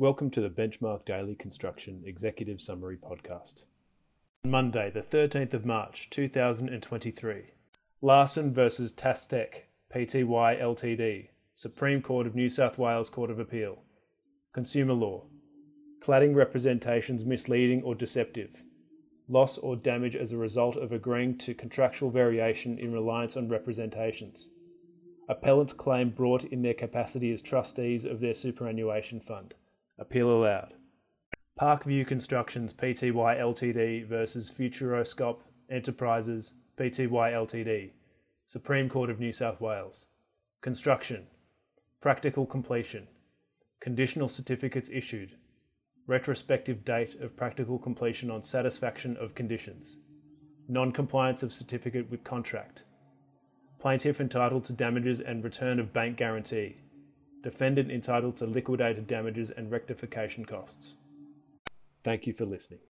Welcome to the Benchmark Daily Construction Executive Summary Podcast. Monday, the 13th of March 2023. Larsen versus Tastec, Pty Ltd, Supreme Court of New South Wales Court of Appeal. Consumer Law. Cladding representations misleading or deceptive. Loss or damage as a result of agreeing to contractual variation in reliance on representations. Appellants claim brought in their capacity as trustees of their superannuation fund. Appeal allowed. Parkview Constructions Pty Ltd versus Futuroscape Enterprises Pty Ltd. Supreme Court of New South Wales. Construction. Practical completion. Conditional certificates issued. Retrospective date of practical completion on satisfaction of conditions. Non compliance of certificate with contract Plaintiff entitled to damages and return of bank guarantee. Defendant entitled to liquidated damages and rectification costs. Thank you for listening.